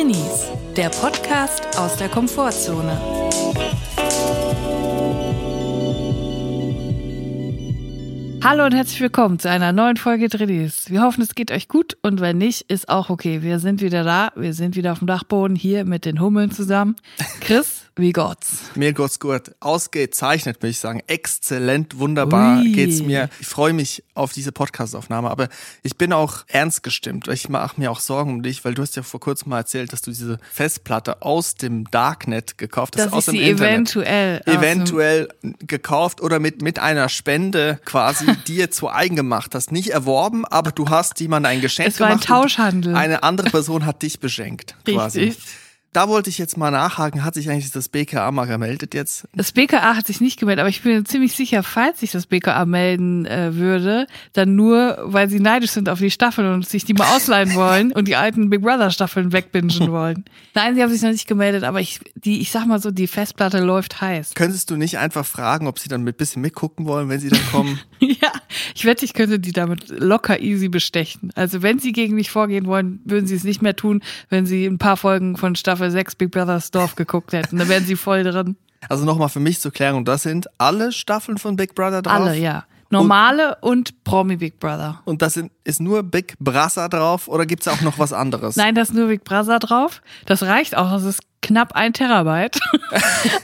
Drinnies, der Podcast aus der Komfortzone. Hallo und herzlich willkommen zu einer neuen Folge Drinnies. Wir hoffen, es geht euch gut und wenn nicht, ist auch okay. Wir sind wieder da, wir sind wieder auf dem Dachboden hier mit den Hummeln zusammen. Chris, wie Gott's? Mir geht's gut. Ausgezeichnet, würde ich sagen. Exzellent, wunderbar Ui. geht's mir. Ich freue mich auf diese Podcastaufnahme, aber ich bin auch ernst gestimmt. Ich mache mir auch Sorgen um dich, weil du hast ja vor kurzem mal erzählt, dass du diese Festplatte aus dem Darknet gekauft hast, Dass aus ich dem sie Internet. eventuell. Eventuell gekauft oder mit, mit einer Spende quasi dir zu eigen gemacht hast. Nicht erworben, aber du hast jemandem ein Geschenk Es war ein gemacht. Tauschhandel. Eine andere Person hat dich beschenkt. Quasi. Da wollte ich jetzt mal nachhaken. Hat sich eigentlich das BKA mal gemeldet jetzt? Das BKA hat sich nicht gemeldet, aber ich bin ziemlich sicher, falls sich das BKA melden äh, würde, dann nur, weil sie neidisch sind auf die Staffeln und sich die mal ausleihen wollen und die alten Big Brother Staffeln wegbingen wollen. Nein, sie haben sich noch nicht gemeldet, aber ich, die, ich sag mal so, die Festplatte läuft heiß. Könntest du nicht einfach fragen, ob sie dann mit bisschen mitgucken wollen, wenn sie dann kommen? Ja, ich wette, ich könnte die damit locker easy bestechen. Also wenn sie gegen mich vorgehen wollen, würden sie es nicht mehr tun, wenn sie ein paar Folgen von Staffel 6 Big Brothers Dorf geguckt hätten. Da wären sie voll drin. Also nochmal für mich zur Klärung, das sind alle Staffeln von Big Brother drauf? Alle, ja. Normale und, Promi Big Brother. Und das sind, ist nur Big Brother drauf oder gibt's auch noch was anderes? Nein, da ist nur Big Brother drauf. Das reicht auch. Das ist knapp ein Terabyte.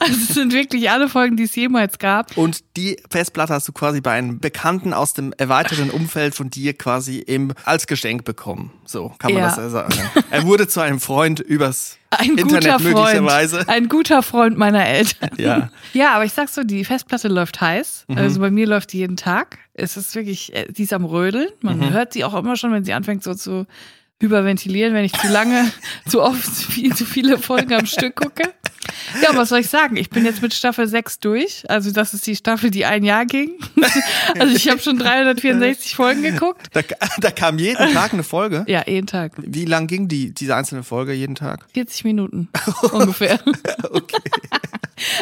also es sind wirklich alle Folgen, die es jemals gab. Und die Festplatte hast du quasi bei einem Bekannten aus dem erweiterten Umfeld von dir quasi im, als Geschenk bekommen. So kann man Ja. das ja sagen. Er wurde zu einem Freund übers Ein Internet guter Freund. Ein guter Freund meiner Eltern. Ja. Ja, aber ich sag's so, die Festplatte läuft heiß. Mhm. Also bei mir läuft die jeden Tag. Es ist wirklich, äh, die ist am Rödeln. Man Mhm. hört sie auch immer schon, wenn sie anfängt so zu hyperventilieren, wenn ich zu lange, zu oft, zu, viel, zu viele Folgen am Stück gucke. Ja, was soll ich sagen? Ich bin jetzt mit Staffel 6 durch. Also das ist die Staffel, die ein Jahr ging. Also ich habe schon 364 Folgen geguckt. Da, da kam jeden Tag eine Folge. Ja, jeden Tag. Wie lang ging die, diese einzelne Folge jeden Tag? 40 Minuten ungefähr. Okay.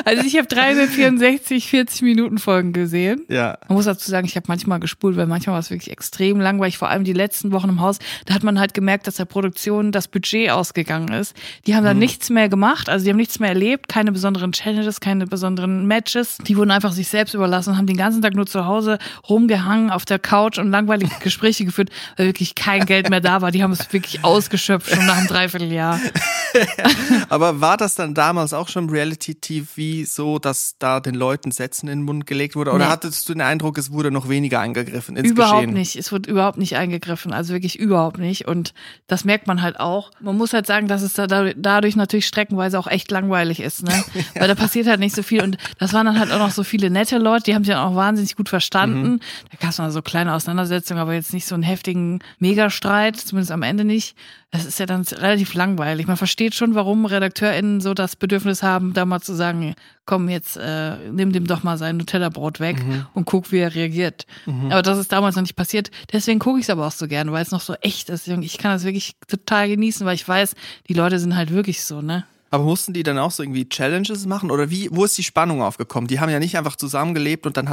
Also ich habe 364 40 Minuten Folgen gesehen. Ja. Man muss dazu sagen, ich habe manchmal gespult, weil manchmal war es wirklich extrem langweilig. Vor allem die letzten Wochen im Haus, da hat man halt gemerkt, dass der Produktion das Budget ausgegangen ist. Die haben dann nichts mehr gemacht, also die haben nichts mehr erlebt, keine besonderen Challenges, keine besonderen Matches. Die wurden einfach sich selbst überlassen und haben den ganzen Tag nur zu Hause rumgehangen auf der Couch und langweilige Gespräche geführt, weil wirklich kein Geld mehr da war. Die haben es wirklich ausgeschöpft schon nach einem Dreivierteljahr. Aber war das dann damals auch schon Reality-TV so, dass da den Leuten Sätzen in den Mund gelegt wurde? Oder Nee. hattest du den Eindruck, es wurde noch weniger eingegriffen ins Überhaupt Geschehen? nicht. Es wird überhaupt nicht eingegriffen. Also wirklich überhaupt nicht. Und das merkt man halt auch. Man muss halt sagen, dass es da dadurch natürlich streckenweise auch echt langweilig ist, ne? Weil da passiert halt nicht so viel. Und das waren dann halt auch noch so viele nette Leute, die haben sich dann auch wahnsinnig gut verstanden. Da gab es mal so kleine Auseinandersetzungen, aber jetzt nicht so einen heftigen Megastreit, zumindest am Ende nicht. Das ist ja dann relativ langweilig. Man versteht schon, warum RedakteurInnen so das Bedürfnis haben, da mal zu sagen, komm, jetzt äh, nimm dem doch mal sein Nutella-Brot weg und guck, wie er reagiert. Aber das ist damals noch nicht passiert. Deswegen gucke ich es aber auch so gerne, weil es noch so echt ist. Ich kann das wirklich total genießen, weil ich weiß, die Leute sind halt wirklich so, ne? Aber mussten die dann auch so irgendwie Challenges machen? Oder wie, wo ist die Spannung aufgekommen? Die haben ja nicht einfach zusammengelebt und dann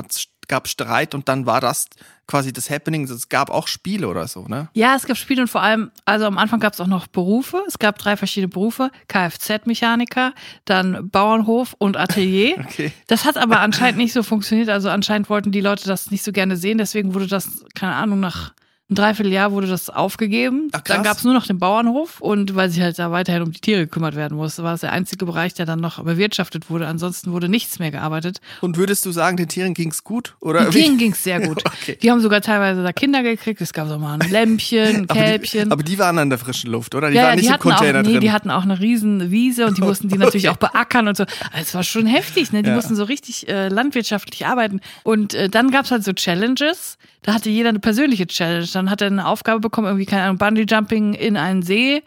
gab Streit und dann war das quasi das Happening. Es gab auch Spiele oder so, ne? Ja, es gab Spiele und vor allem, also am Anfang gab es auch noch Berufe. Es gab drei verschiedene Berufe: Kfz-Mechaniker, dann Bauernhof und Atelier. Okay. Das hat aber anscheinend nicht so funktioniert. Also anscheinend wollten die Leute das nicht so gerne sehen. Deswegen wurde das, keine Ahnung, nach einem Dreivierteljahr wurde das aufgegeben. Ach, dann gab es nur noch den Bauernhof und weil sich halt da weiterhin um die Tiere gekümmert werden musste, war das der einzige Bereich, der dann noch bewirtschaftet wurde. Ansonsten wurde nichts mehr gearbeitet. Und würdest du sagen, den Tieren ging's gut? Oder Den wie? Tieren ging's sehr gut. Okay. Die haben sogar teilweise da Kinder gekriegt. Es gab so mal ein Lämpchen, ein Aber die, Kälbchen. aber die waren an der frischen Luft, oder? Die ja, waren nicht die im hatten auch, Container nee, drin. die hatten auch eine riesen Wiese und die mussten die natürlich auch beackern und so. Also Es war schon heftig, ne? Die Ja. mussten so richtig äh, landwirtschaftlich arbeiten. Und äh, dann gab's halt so Challenges. Da hatte jeder eine persönliche Challenge. Dann hat er eine Aufgabe bekommen, irgendwie, keine Ahnung, Bungee-Jumping in einen See.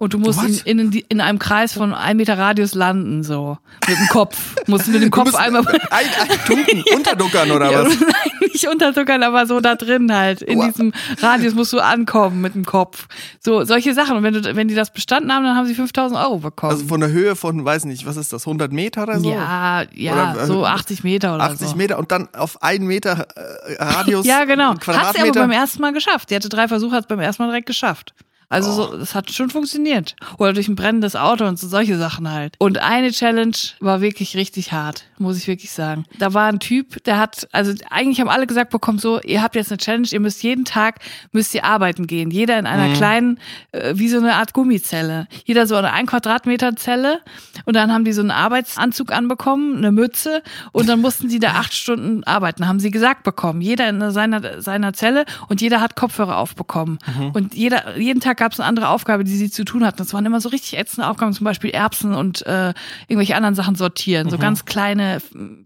Und du musst in, in, in einem Kreis von einem Meter Radius landen, so. Mit dem Kopf. Musst mit dem Kopf einmal. ein, ein Tunken, unterduckern oder Ja, was? Nein, nicht unterzuckern, aber so da drin halt. In Wow. diesem Radius musst du ankommen mit dem Kopf. So, solche Sachen. Und wenn, du, wenn die das bestanden haben, dann haben sie 5000 Euro bekommen. Also von der Höhe von, weiß nicht, was ist das, 100 Meter oder so? ja, ja, Oder, äh, so 80 Meter oder 80 so. Meter und dann auf einen Meter äh, Radius, Ja, genau. Hat sie aber beim ersten Mal geschafft. Die hatte drei Versuche, hat es beim ersten Mal direkt geschafft. Also so, es hat schon funktioniert. Oder durch ein brennendes Auto und so solche Sachen halt. Und eine Challenge war wirklich richtig hart, muss ich wirklich sagen. Da war ein Typ, der hat, also eigentlich haben alle gesagt bekommen, so, ihr habt jetzt eine Challenge, ihr müsst jeden Tag, müsst ihr arbeiten gehen. Jeder in einer kleinen, äh, wie so eine Art Gummizelle. Jeder so eine ein Quadratmeter Zelle. Und dann haben die so einen Arbeitsanzug anbekommen, eine Mütze. Und dann mussten sie da acht Stunden arbeiten, haben sie gesagt bekommen. Jeder in seiner, seiner Zelle und jeder hat Kopfhörer aufbekommen. Und jeder, jeden Tag gab es eine andere Aufgabe, die sie zu tun hatten. Das waren immer so richtig ätzende Aufgaben, zum Beispiel Erbsen und äh, irgendwelche anderen Sachen sortieren. So ganz kleine,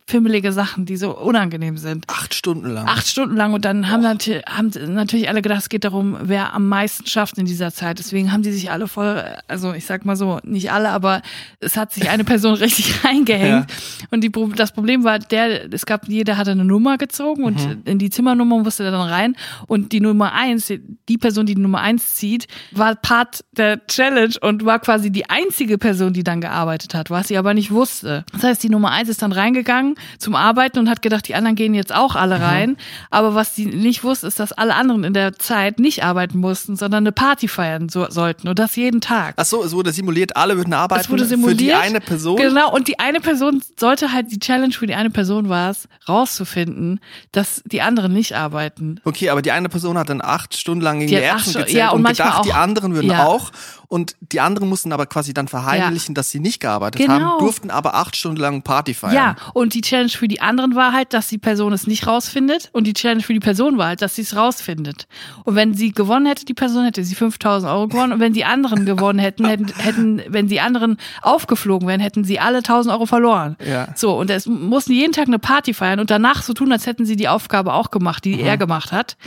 fimmelige Sachen, die so unangenehm sind. Acht Stunden lang. Acht Stunden lang und dann haben, nat- haben natürlich alle gedacht, es geht darum, wer am meisten schafft in dieser Zeit. Deswegen haben die sich alle voll, also ich sag mal so, nicht alle, aber es hat sich eine Person richtig reingehängt. Und die, das Problem war, der, es gab, jeder hatte eine Nummer gezogen und Mhm. in die Zimmernummer musste er dann rein. Und die Nummer eins, die Person, die die Nummer eins zieht, war Part der Challenge und war quasi die einzige Person, die dann gearbeitet hat, was sie aber nicht wusste. Das heißt, die Nummer eins ist dann reingegangen zum Arbeiten und hat gedacht, die anderen gehen jetzt auch alle Mhm. rein. Aber was sie nicht wusste, ist, dass alle anderen in der Zeit nicht arbeiten mussten, sondern eine Party feiern so, sollten. Und das jeden Tag. Ach so, es wurde simuliert, alle würden arbeiten Es wurde simuliert. für die eine Person. Genau, und die eine Person sollte halt, die Challenge für die eine Person war es, rauszufinden, dass die anderen nicht arbeiten. Okay, aber die eine Person hat dann acht Stunden lang gegen Die die, Stunden- gezählt ja, und und, gedacht, die auch- anderen würden ja. auch. Und die anderen mussten aber quasi dann verheimlichen, dass sie nicht gearbeitet Genau. haben, durften aber acht Stunden lang Party feiern. Ja, und die Challenge für die anderen war halt, dass die Person es nicht rausfindet und die Challenge für die Person war halt, dass sie es rausfindet. Und wenn sie gewonnen hätte, die Person hätte sie 5000 Euro gewonnen und wenn die anderen gewonnen hätten, hätten, hätten, wenn die anderen aufgeflogen wären, hätten sie alle 1000 Euro verloren. Ja. So, und es mussten jeden Tag eine Party feiern und danach so tun, als hätten sie die Aufgabe auch gemacht, die er gemacht hat.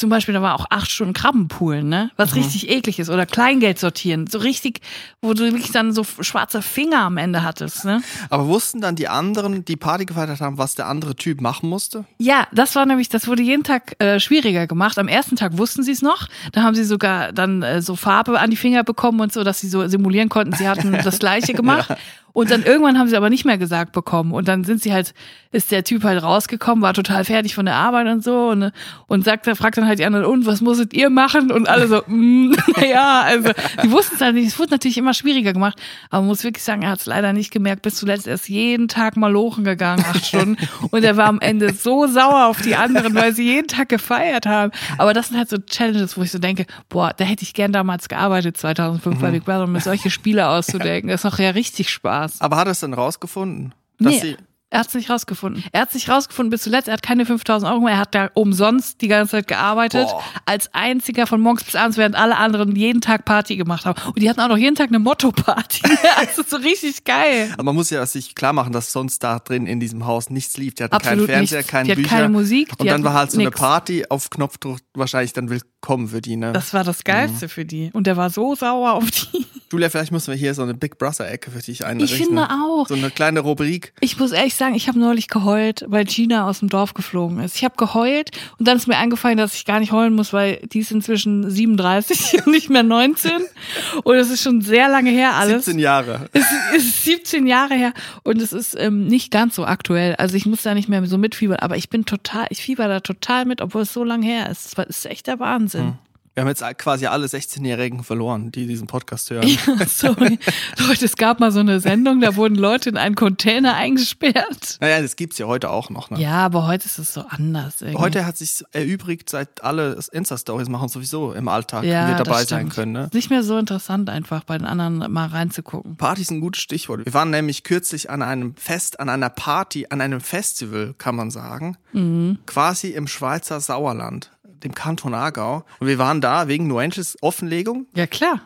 Zum Beispiel, da war auch acht Stunden Krabbenpoolen, ne? Was richtig eklig ist. Oder Kleingeld sortieren. So richtig, wo du wirklich dann so schwarze Finger am Ende hattest, ne? Aber wussten dann die anderen, die Party gefeiert haben, was der andere Typ machen musste? Ja, das war nämlich, das wurde jeden Tag äh, schwieriger gemacht. Am ersten Tag wussten sie es noch. Da haben sie sogar dann äh, so Farbe an die Finger bekommen und so, dass sie so simulieren konnten, sie hatten das Gleiche gemacht. Und dann irgendwann haben sie aber nicht mehr gesagt bekommen. Und dann sind sie halt, ist der Typ halt rausgekommen, war total fertig von der Arbeit und so und, und sagt, fragt dann halt die anderen, und was musstet ihr machen? Und alle so, mm, ja, also die wussten es halt nicht. Es wurde natürlich immer schwieriger gemacht. Aber man muss wirklich sagen, er hat es leider nicht gemerkt. Bis zuletzt er ist jeden Tag mal lochen gegangen, acht Stunden. Und er war am Ende so sauer auf die anderen, weil sie jeden Tag gefeiert haben. Aber das sind halt so Challenges, wo ich so denke, boah, da hätte ich gern damals gearbeitet, 2005 bei Big Brother, um mir solche Spiele auszudenken. Das macht ja richtig Spaß. Aber hat er es dann rausgefunden? Dass Nee. sie, Er hat es nicht rausgefunden. Er hat sich rausgefunden bis zuletzt. Er hat keine 5000 Euro mehr. Er hat da umsonst die ganze Zeit gearbeitet. Boah. Als einziger von morgens bis abends, während alle anderen jeden Tag Party gemacht haben. Und die hatten auch noch jeden Tag eine Motto-Party. also so richtig geil. aber man muss ja sich klar machen, dass sonst da drin in diesem Haus nichts lief. Die hatten Absolut keinen Fernseher, nichts. keinen Die Bücher. keine Musik, Und dann war halt so eine nix. Party auf Knopfdruck wahrscheinlich dann willkommen für die, ne? Das war das Geilste für die. Und der war so sauer auf die. Julia, vielleicht müssen wir hier so eine Big Brother-Ecke für dich einrichten. Ich finde auch. So eine kleine Rubrik. Ich muss ehrlich sagen, ich habe neulich geheult, weil Gina aus dem Dorf geflogen ist. Ich habe geheult und dann ist mir eingefallen, dass ich gar nicht heulen muss, weil die ist inzwischen 37 und nicht mehr 19. Und es ist schon sehr lange her alles. 17 Jahre. Es ist 17 Jahre her und es ist ähm, nicht ganz so aktuell. Also ich muss da nicht mehr so mitfiebern, aber ich bin total, ich fieber da total mit, obwohl es so lange her ist. Das ist echt der Wahnsinn. Wir haben jetzt quasi alle 16-Jährigen verloren, die diesen Podcast hören. Ja, sorry. Leute, es gab mal so eine Sendung, da wurden Leute in einen Container eingesperrt. Naja, das gibt's ja heute auch noch. Ne? Ja, aber heute ist es so anders. Irgendwie. Heute hat sich erübrigt, seit alle Insta-Stories machen sowieso im Alltag ja, wir dabei sein können. Ne? Ist nicht mehr so interessant, einfach bei den anderen mal reinzugucken. Party ist ein gutes Stichwort. Wir waren nämlich kürzlich an einem Fest, an einer Party, an einem Festival, kann man sagen. Mhm. Quasi im Schweizer Sauerland, dem Kanton Aargau. Und wir waren da wegen No Angels Offenlegung, Ja, klar.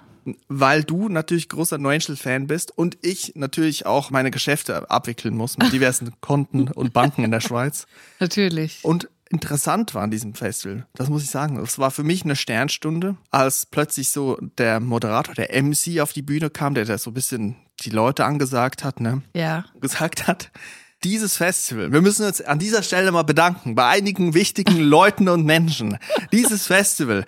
weil du natürlich großer No Angel-Fan bist und ich natürlich auch meine Geschäfte abwickeln muss mit diversen Konten und Banken in der Schweiz. Natürlich. Und interessant war an diesem Festival, das muss ich sagen. Es war für mich eine Sternstunde, als plötzlich so der Moderator, der MC auf die Bühne kam, der da so ein bisschen die Leute angesagt hat, ne? Ja. Gesagt hat, dieses Festival, wir müssen uns an dieser Stelle mal bedanken bei einigen wichtigen Leuten und Menschen. Dieses Festival,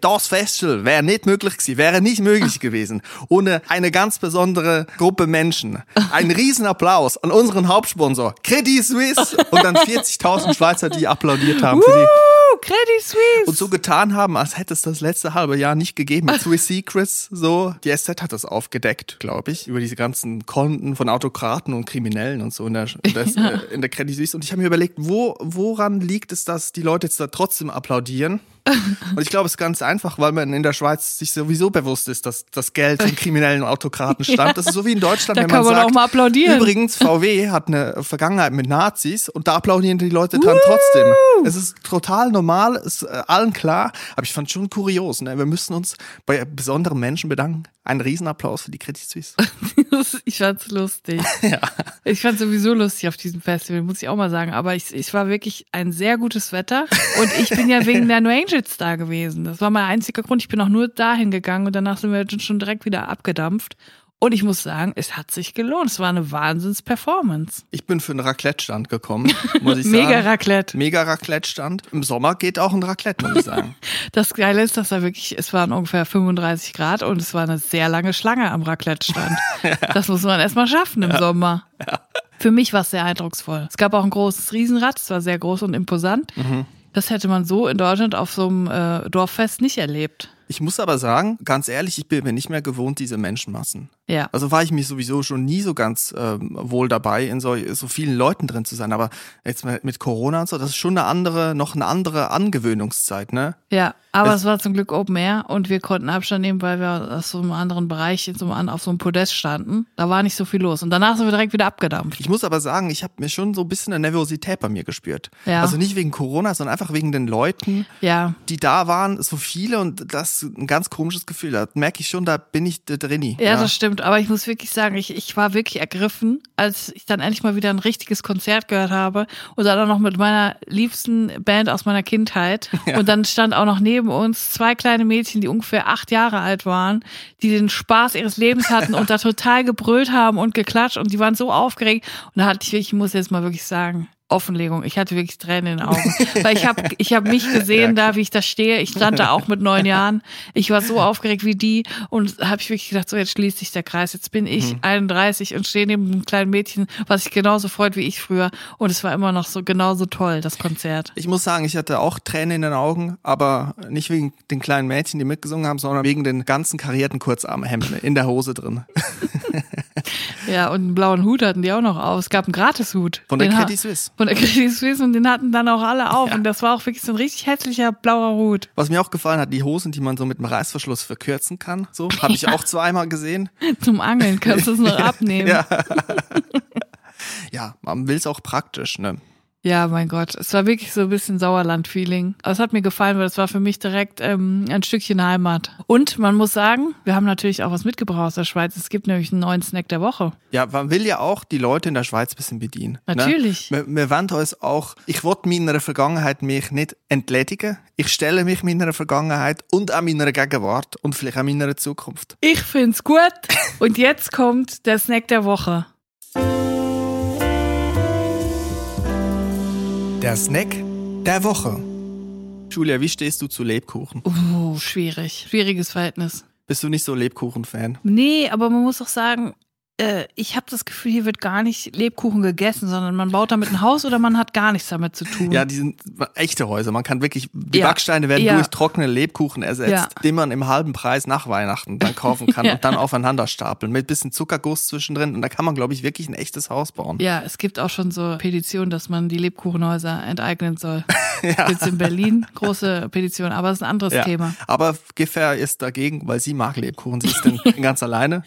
das Festival wäre nicht möglich gewesen, wäre nicht möglich gewesen ohne eine ganz besondere Gruppe Menschen. Ein Riesenapplaus an unseren Hauptsponsor Credit Suisse und dann 40.000 Schweizer, die applaudiert haben für die Credit Suisse. und so getan haben, als hätte es das letzte halbe Jahr nicht gegeben mit Swiss Secrets. So, die SZ hat das aufgedeckt, glaube ich, über diese ganzen Konten von Autokraten und Kriminellen und so in der, in der, äh, in der Credit Suisse. Und ich habe mir überlegt, wo, woran liegt es, dass die Leute jetzt da trotzdem applaudieren? Und ich glaube, es ist ganz einfach, weil man in der Schweiz sich sowieso bewusst ist, dass das Geld in kriminellen Autokraten stammt. Das ist so wie in Deutschland, Da wenn kann man man auch sagt, mal applaudieren. übrigens, VW hat eine Vergangenheit mit Nazis und da applaudieren die Leute dran trotzdem. Es ist total normal, ist äh, allen klar, aber ich fand schon kurios. Ne? Wir müssen uns bei besonderen Menschen bedanken. Ein Riesenapplaus für die Credit Suisse. ich fand's lustig. Ich fand's sowieso lustig auf diesem Festival, muss ich auch mal sagen. Aber ich, ich war wirklich ein sehr gutes Wetter und ich bin ja wegen der No Angels da gewesen. Das war mein einziger Grund. Ich bin auch nur dahin gegangen und danach sind wir schon direkt wieder abgedampft. Und ich muss sagen, es hat sich gelohnt. Es war eine Wahnsinns-Performance. Ich bin für einen Raclette-Stand gekommen, muss ich sagen. Mega Raclette. Mega Raclette-Stand. Im Sommer geht auch ein Raclette, muss ich sagen. Das Geile ist, dass da wirklich, es waren ungefähr 35 Grad und es war eine sehr lange Schlange am Raclette-Stand. Das muss man erstmal schaffen im Sommer. Für mich war es sehr eindrucksvoll. Es gab auch ein großes Riesenrad, es war sehr groß und imposant. Das hätte man so in Deutschland auf so einem äh, Dorffest nicht erlebt. Ich muss aber sagen, ganz ehrlich, ich bin mir nicht mehr gewohnt, diese Menschenmassen. Ja. Also war ich mir sowieso schon nie so ganz ähm, wohl dabei, in so, so vielen Leuten drin zu sein. Aber jetzt mit Corona und so, das ist schon eine andere, noch eine andere Angewöhnungszeit, ne? Ja, aber Es- es war zum Glück Open Air und wir konnten Abstand nehmen, weil wir aus so einem anderen Bereich in so einem, auf so einem Podest standen. Da war nicht so viel los. Und danach sind wir direkt wieder abgedampft. Ich muss aber sagen, ich habe mir schon so ein bisschen eine Nervosität bei mir gespürt. Ja. Also nicht wegen Corona, sondern einfach wegen den Leuten, Ja, die da waren, so viele und das ist ein ganz komisches Gefühl. Da merke ich schon, da bin ich drin. Ja, das stimmt. Aber ich muss wirklich sagen, ich, ich war wirklich ergriffen, als ich dann endlich mal wieder ein richtiges Konzert gehört habe und dann auch noch mit meiner liebsten Band aus meiner Kindheit. Und dann stand auch noch neben uns zwei kleine Mädchen, die ungefähr acht Jahre alt waren, die den Spaß ihres Lebens hatten und da total gebrüllt haben und geklatscht und die waren so aufgeregt. Und da hatte ich ich muss jetzt mal wirklich sagen, Offenlegung. Ich hatte wirklich Tränen in den Augen. Weil ich habe ich hab mich gesehen da, wie ich da stehe. Ich stand da auch mit neun Jahren. Ich war so aufgeregt wie die und habe ich wirklich gedacht, so jetzt schließt sich der Kreis. Jetzt bin ich 31 und stehe neben einem kleinen Mädchen, was sich genauso freut wie ich früher. Und es war immer noch so genauso toll, das Konzert. Ich muss sagen, ich hatte auch Tränen in den Augen, aber nicht wegen den kleinen Mädchen, die mitgesungen haben, sondern wegen den ganzen karierten Kurzarmhemden in der Hose drin. Ja, und einen blauen Hut hatten die auch noch auf. Es gab einen Gratishut. Von der Credit Suisse. Von der Credit Suisse und den hatten dann auch alle auf. Und das war auch wirklich so ein richtig hässlicher blauer Hut. Was mir auch gefallen hat, die Hosen, die man so mit dem Reißverschluss verkürzen kann. So, habe ich auch zweimal gesehen. Zum Angeln kannst du es noch abnehmen. Ja. Ja, man will es auch praktisch, ne? Ja, mein Gott, es war wirklich so ein bisschen Sauerland-Feeling. Aber es hat mir gefallen, weil es war für mich direkt ähm, ein Stückchen Heimat. Und man muss sagen, wir haben natürlich auch was mitgebracht aus der Schweiz. Es gibt nämlich einen neuen Snack der Woche. Ja, man will ja auch die Leute in der Schweiz ein bisschen bedienen. Natürlich. Ne? Wir, wir wollen uns auch, ich will meiner Vergangenheit mich nicht entledigen. Ich stelle mich meiner Vergangenheit und auch meiner Gegenwart und vielleicht auch meiner Zukunft. Ich find's gut. Und jetzt kommt der Snack der Woche. Der Snack der Woche. Julia, wie stehst du zu Lebkuchen? Oh, schwierig. Schwieriges Verhältnis. Bist du nicht so Lebkuchen-Fan? Nee, aber man muss auch sagen, äh, ich habe das Gefühl, hier wird gar nicht Lebkuchen gegessen, sondern man baut damit ein Haus oder man hat gar nichts damit zu tun. Ja, die sind echte Häuser. Man kann wirklich, die Ja. Backsteine werden Ja. durch trockene Lebkuchen ersetzt, Ja. die man im halben Preis nach Weihnachten dann kaufen kann und dann aufeinander stapeln mit bisschen Zuckerguss zwischendrin. Und da kann man, glaube ich, wirklich ein echtes Haus bauen. Ja, es gibt auch schon so Petitionen, dass man die Lebkuchenhäuser enteignen soll. ja. Jetzt in Berlin große Petition, aber das ist ein anderes. Thema. Aber Gefähr ist dagegen, weil sie mag Lebkuchen. Sie ist dann ganz alleine.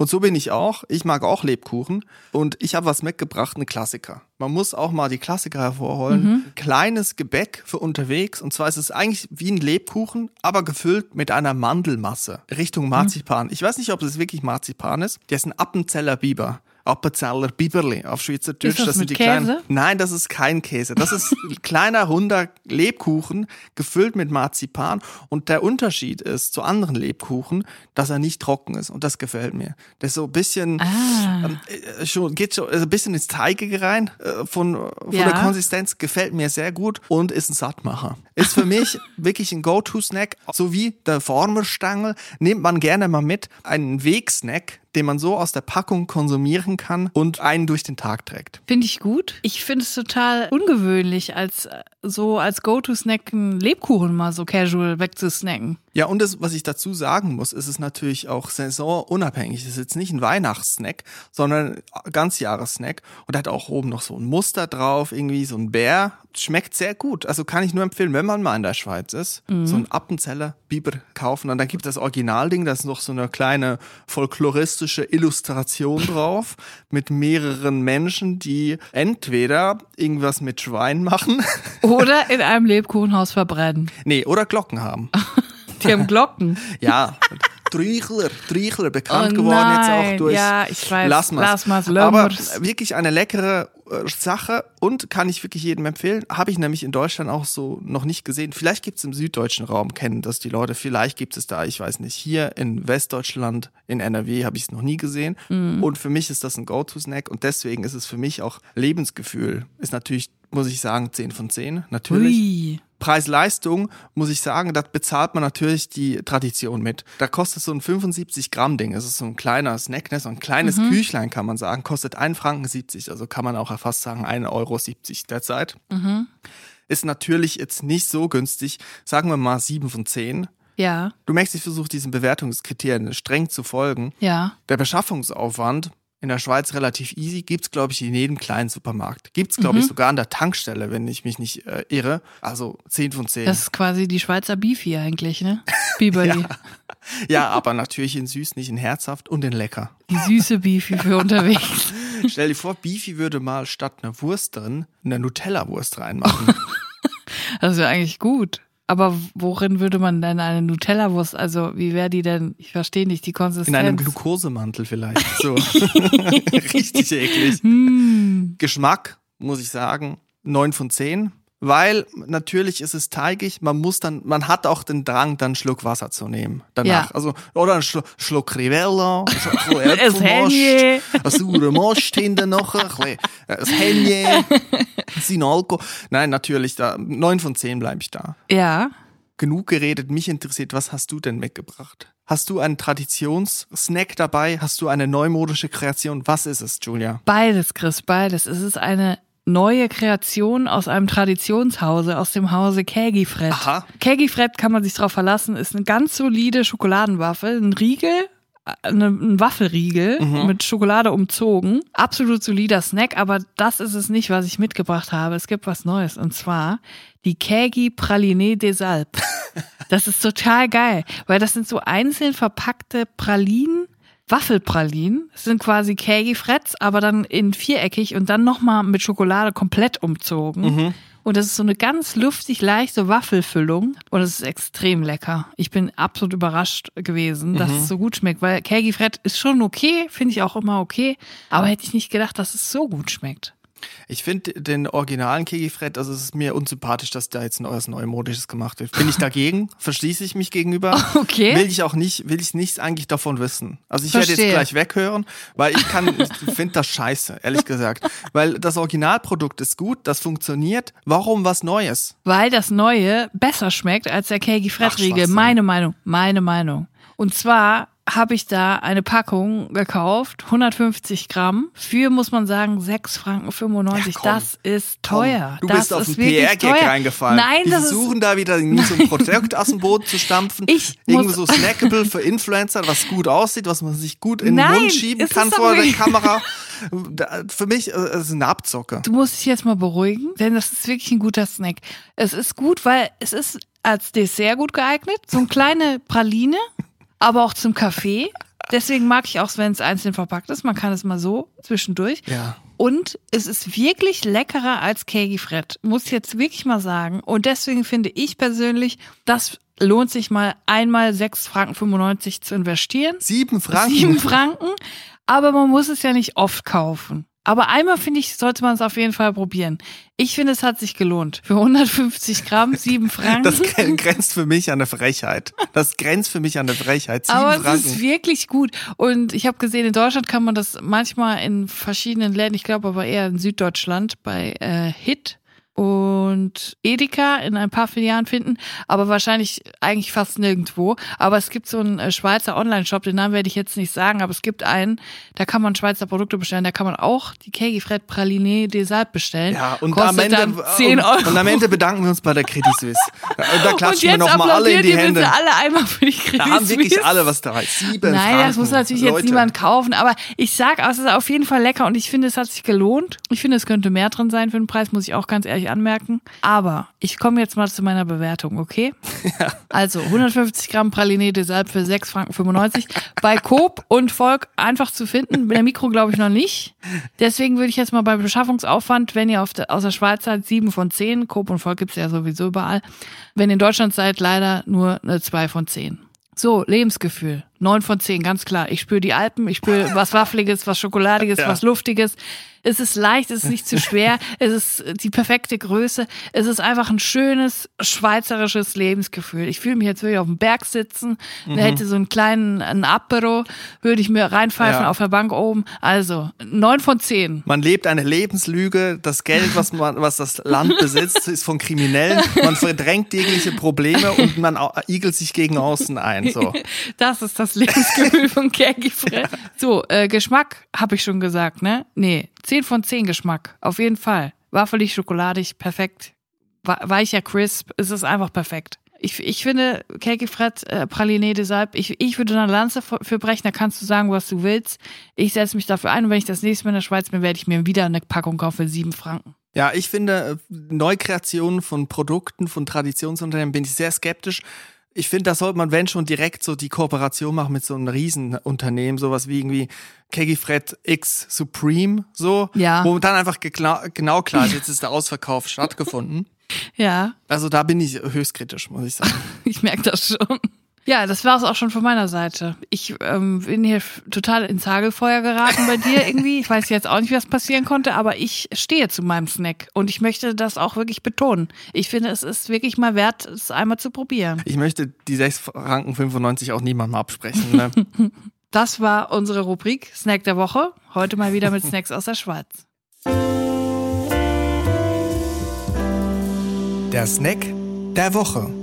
Und so bin ich auch. Ich mag auch Lebkuchen. Und ich habe was mitgebracht, einen Klassiker. Man muss auch mal die Klassiker hervorholen. Kleines Gebäck für unterwegs. Und zwar ist es eigentlich wie ein Lebkuchen, aber gefüllt mit einer Mandelmasse Richtung Marzipan. Ich weiß nicht, ob es wirklich Marzipan ist. Der ist ein Appenzeller Biber. Appenzeller Biberli auf Schweizerdeutsch. Ist das sind mit die kleinen. Käse? Nein, das ist kein Käse. Das ist ein kleiner runder Lebkuchen gefüllt mit Marzipan. Und der Unterschied ist zu anderen Lebkuchen, dass er nicht trocken ist. Und das gefällt mir. Der ist so ein bisschen, Ah. ähm, äh, schon, geht schon also ein bisschen ins Teigige rein äh, von, von Ja. der Konsistenz. Gefällt mir sehr gut und ist ein Sattmacher. Ist für mich wirklich ein Go-To-Snack. So wie der Formerstangel nimmt man gerne mal mit. Einen Wegsnack, den man so aus der Packung konsumieren kann und einen durch den Tag trägt. Finde ich gut. Ich finde es total ungewöhnlich, als äh, so als Go-To-Snack einen Lebkuchen mal so casual wegzusnacken. Ja, und das, was ich dazu sagen muss, ist es natürlich auch saisonunabhängig. Es ist jetzt nicht ein Weihnachtssnack, sondern ein Ganzjahressnack. Und hat auch oben noch so ein Muster drauf, irgendwie so ein Bär. Schmeckt sehr gut. Also kann ich nur empfehlen, wenn man mal in der Schweiz ist, mhm. so ein Appenzeller Biber kaufen. Und dann gibt es das Originalding, da ist noch so eine kleine folkloristische Illustration drauf mit mehreren Menschen, die entweder irgendwas mit Schwein machen. Oder in einem Lebkuchenhaus verbrennen. Nee, oder Glocken haben. Die haben Glocken. ja. Träuchler, Träuchler, bekannt oh geworden jetzt auch durch ja, ich weiß, Lasmas. Lasmas Aber wirklich eine leckere äh, Sache und kann ich wirklich jedem empfehlen. Habe ich nämlich in Deutschland auch so noch nicht gesehen. Vielleicht gibt es im süddeutschen Raum, kennen das die Leute. Vielleicht gibt es da, ich weiß nicht. Hier in Westdeutschland, in NRW habe ich es noch nie gesehen. Mm. Und für mich ist das ein Go-To-Snack und deswegen ist es für mich auch Lebensgefühl. Ist natürlich, muss ich sagen, 10 von 10. Natürlich. Ui. Preis-Leistung, muss ich sagen, da bezahlt man natürlich die Tradition mit. Da kostet so ein 75 Gramm Ding, das ist so ein kleiner Snack, ne? so ein kleines mhm. Küchlein kann man sagen, kostet 1 Franken 70, also kann man auch fast sagen 1,70 Euro derzeit. Mhm. Ist natürlich jetzt nicht so günstig, sagen wir mal 7 von 10. Ja. Du merkst, ich versuche diesen Bewertungskriterien streng zu folgen. Ja. Der Beschaffungsaufwand in der Schweiz relativ easy. Gibt's glaube ich, in jedem kleinen Supermarkt. Gibt's glaube mhm. ich, sogar an der Tankstelle, wenn ich mich nicht äh, irre. Also 10 von 10. Das ist quasi die Schweizer Beefy eigentlich, ne? Biberly. ja. ja, aber natürlich in süß, nicht in herzhaft und in lecker. Die süße Beefy für unterwegs. Stell dir vor, Beefy würde mal statt einer Wurst drin eine Nutella-Wurst reinmachen. das wäre eigentlich gut. Aber worin würde man denn eine Nutella-Wurst, also wie wäre die denn, ich verstehe nicht, die Konsistenz. In einem Glukosemantel vielleicht, so. Richtig eklig. Hm. Geschmack, muss ich sagen, neun von zehn weil natürlich ist es teigig, man muss dann, man hat auch den Drang, dann einen Schluck Wasser zu nehmen danach. Ja. Also, oder einen Schluck, Schluck Rivella, so Äpfelmost, ein saurer Most hinten noch, ein ein Henje, Sinalco. Nein, natürlich, da, neun von zehn bleibe ich da. Ja. Genug geredet, mich interessiert, was hast du denn mitgebracht? Hast du einen Traditionssnack dabei? Hast du eine neumodische Kreation? Was ist es, Julia? Beides, Chris, beides. Es ist eine neue Kreation aus einem Traditionshause, aus dem Hause Kägifred. Aha. Kägifred kann man sich drauf verlassen, ist eine ganz solide Schokoladenwaffel, ein Riegel, eine, ein Waffelriegel mhm. mit Schokolade umzogen. Absolut solider Snack, aber das ist es nicht, was ich mitgebracht habe. Es gibt was Neues und zwar die Kägi Praline des Alpes. Das ist total geil, weil das sind so einzeln verpackte Pralinen Waffelpralinen. Das sind quasi Kegi Fretz, aber dann in viereckig und dann nochmal mit Schokolade komplett umzogen. Mhm. Und das ist so eine ganz luftig leichte Waffelfüllung und es ist extrem lecker. Ich bin absolut überrascht gewesen, dass mhm. es so gut schmeckt, weil Kegi Fred ist schon okay, finde ich auch immer okay, aber hätte ich nicht gedacht, dass es so gut schmeckt. Ich finde den originalen Kegifred, also es ist mir unsympathisch, dass da jetzt ein neues Neumodisches gemacht wird. Bin ich dagegen, verschließe ich mich gegenüber. Okay. Will ich auch nicht, will ich nichts eigentlich davon wissen. Also ich Verstehe. werde jetzt gleich weghören, weil ich kann, ich finde das scheiße, ehrlich gesagt. Weil das Originalprodukt ist gut, das funktioniert. Warum was Neues? Weil das Neue besser schmeckt als der Kegifred-Riegel. Meine Meinung, meine Meinung. Und zwar habe ich da eine Packung gekauft, 150 Gramm, für, muss man sagen, 6 Franken 95. Ja, das ist teuer. Komm, du das bist auf den PR-Gag reingefallen. Nein, Die das versuchen ist da wieder so ein Produkt aus dem Boden zu stampfen. Ich Irgendwo so snackable für Influencer, was gut aussieht, was man sich gut in den Nein, Mund schieben kann vor der Kamera. Für mich äh, ist es eine Abzocke. Du musst dich jetzt mal beruhigen, denn das ist wirklich ein guter Snack. Es ist gut, weil es ist als Dessert gut geeignet. So eine kleine Praline aber auch zum Kaffee. Deswegen mag ich auch, wenn es einzeln verpackt ist. Man kann es mal so zwischendurch. Ja. Und es ist wirklich leckerer als Kegi Fred. Muss ich jetzt wirklich mal sagen. Und deswegen finde ich persönlich, das lohnt sich mal einmal 6 Franken 95 zu investieren. Sieben Franken? Sieben Franken. Aber man muss es ja nicht oft kaufen. Aber einmal finde ich, sollte man es auf jeden Fall probieren. Ich finde, es hat sich gelohnt. Für 150 Gramm, sieben Franken. Das grenzt für mich an eine Frechheit. Das grenzt für mich an eine Frechheit. Sieben Aber Franken. es ist wirklich gut. Und ich habe gesehen, in Deutschland kann man das manchmal in verschiedenen Läden, ich glaube aber eher in Süddeutschland, bei äh, Hit und Edeka in ein paar Filialen finden, aber wahrscheinlich eigentlich fast nirgendwo. Aber es gibt so einen äh, Schweizer Online-Shop, den Namen werde ich jetzt nicht sagen, aber es gibt einen, da kann man Schweizer Produkte bestellen, da kann man auch die Kegi Fred Praline des Alpes bestellen. Ja, und Kostet am, Ende, dann 10 Euro. und, und am Ende bedanken wir uns bei der Credit Suisse. Und da und klatschen wir jetzt nochmal alle in die Hände. bitte alle einmal für die Credit Da haben wirklich Suisse. alle was dabei. Sieben Nein, Franken. das muss natürlich jetzt Leute. niemand kaufen, aber ich sag, es ist auf jeden Fall lecker und ich finde, es hat sich gelohnt. Ich finde, es könnte mehr drin sein für den Preis, muss ich auch ganz ehrlich anmerken. Aber ich komme jetzt mal zu meiner Bewertung, okay? Also 150 Gramm Praline des Alpes für 6 Franken 95. Bei Coop und Volk einfach zu finden. Bei der Mikro glaube ich noch nicht. Deswegen würde ich jetzt mal beim Beschaffungsaufwand, wenn ihr auf der, aus der Schweiz seid, 7 von 10. Coop und Volk gibt's ja sowieso überall. Wenn ihr in Deutschland seid, leider nur eine 2 von 10. So, Lebensgefühl. 9 von 10, ganz klar. Ich spüre die Alpen, ich spüre was Waffeliges, was Schokoladiges, Ja. was Luftiges. Es ist leicht, es ist nicht zu schwer, es ist die perfekte Größe. Es ist einfach ein schönes schweizerisches Lebensgefühl. Ich fühle mich jetzt wirklich auf dem Berg sitzen, Mhm. hätte so einen kleinen einen Apero, würde ich mir reinpfeifen Ja. auf der Bank oben. Also, 9 von 10. Man lebt eine Lebenslüge. Das Geld, was man, was das Land besitzt, ist von Kriminellen. Man verdrängt jegliche Probleme und man igelt sich gegen außen ein. So. Das ist das Lebensgefühl von Kegi Fred. So, äh, Geschmack habe ich schon gesagt, ne? Nee, 10 von 10 Geschmack, auf jeden Fall. Waffelig, schokoladig, perfekt. Weicher, crisp, es ist einfach perfekt. Ich, ich finde, Kegi Fred, äh, Praline deshalb, ich, ich würde eine Lanze für brechen, da kannst du sagen, was du willst. Ich setze mich dafür ein und wenn ich das nächste Mal in der Schweiz bin, werde ich mir wieder eine Packung kaufen für 7 Franken. Ja, ich finde, äh, Neukreationen von Produkten, von Traditionsunternehmen bin ich sehr skeptisch. Ich finde, da sollte man, wenn schon, direkt so die Kooperation machen mit so einem Riesenunternehmen, sowas wie irgendwie Kegi Fred X Supreme, so, Ja. wo dann einfach genau klar ist, jetzt ist der Ausverkauf stattgefunden. Ja, Also da bin ich höchst kritisch, muss ich sagen. Ich merke das schon. Ja, das war es auch schon von meiner Seite. Ich ähm, bin hier total ins Hagelfeuer geraten bei dir irgendwie. Ich weiß jetzt auch nicht, was passieren konnte, aber ich stehe zu meinem Snack und ich möchte das auch wirklich betonen. Ich finde, es ist wirklich mal wert, es einmal zu probieren. Ich möchte die 6 Franken 95 auch niemandem absprechen. Ne? Das war unsere Rubrik Snack der Woche. Heute mal wieder mit Snacks aus der Schweiz. Der Snack der Woche.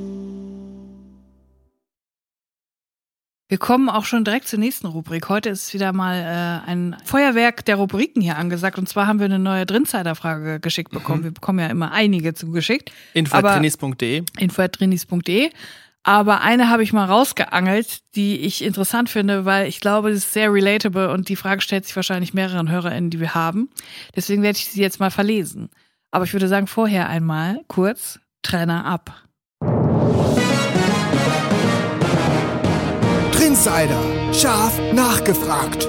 Wir kommen auch schon direkt zur nächsten Rubrik. Heute ist wieder mal äh, ein Feuerwerk der Rubriken hier angesagt. Und zwar haben wir eine neue Drinsider-Frage geschickt bekommen. Wir bekommen ja immer einige zugeschickt. Info.tennis.de info.trinis.de. Aber eine habe ich mal rausgeangelt, die ich interessant finde, weil ich glaube, das ist sehr relatable und die Frage stellt sich wahrscheinlich mehreren HörerInnen, die wir haben. Deswegen werde ich sie jetzt mal verlesen. Aber ich würde sagen, vorher einmal kurz Trainer ab. Trinsider. Scharf nachgefragt.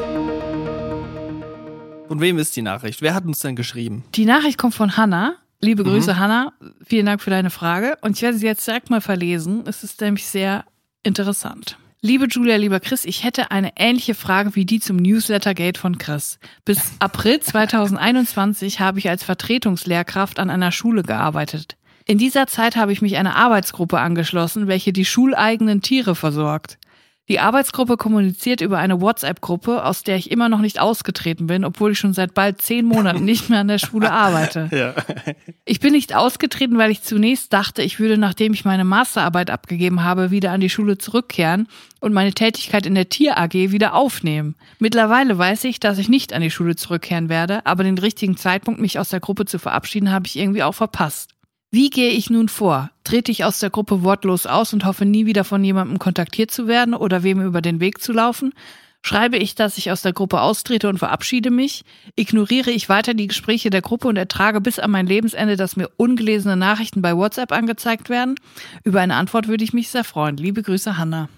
Von wem ist die Nachricht? Wer hat uns denn geschrieben? Die Nachricht kommt von Hanna. Liebe Grüße, Hanna. Vielen Dank für deine Frage. Und ich werde sie jetzt direkt mal verlesen. Es ist nämlich sehr interessant. Liebe Julia, lieber Chris, ich hätte eine ähnliche Frage wie die zum Newslettergate von Chris. Bis April 2021 habe ich als Vertretungslehrkraft an einer Schule gearbeitet. In dieser Zeit habe ich mich einer Arbeitsgruppe angeschlossen, welche die schuleigenen Tiere versorgt. Die Arbeitsgruppe kommuniziert über eine WhatsApp-Gruppe, aus der ich immer noch nicht ausgetreten bin, obwohl ich schon seit bald zehn Monaten nicht mehr an der Schule arbeite. Ja. Ich bin nicht ausgetreten, weil ich zunächst dachte, ich würde, nachdem ich meine Masterarbeit abgegeben habe, wieder an die Schule zurückkehren und meine Tätigkeit in der Tier AG wieder aufnehmen. Mittlerweile weiß ich, dass ich nicht an die Schule zurückkehren werde, aber den richtigen Zeitpunkt, mich aus der Gruppe zu verabschieden, habe ich irgendwie auch verpasst. Wie gehe ich nun vor? Trete ich aus der Gruppe wortlos aus und hoffe nie wieder von jemandem kontaktiert zu werden oder wem über den Weg zu laufen? Schreibe ich, dass ich aus der Gruppe austrete und verabschiede mich? Ignoriere ich weiter die Gespräche der Gruppe und ertrage bis an mein Lebensende, dass mir ungelesene Nachrichten bei WhatsApp angezeigt werden? Über eine Antwort würde ich mich sehr freuen. Liebe Grüße, Hanna.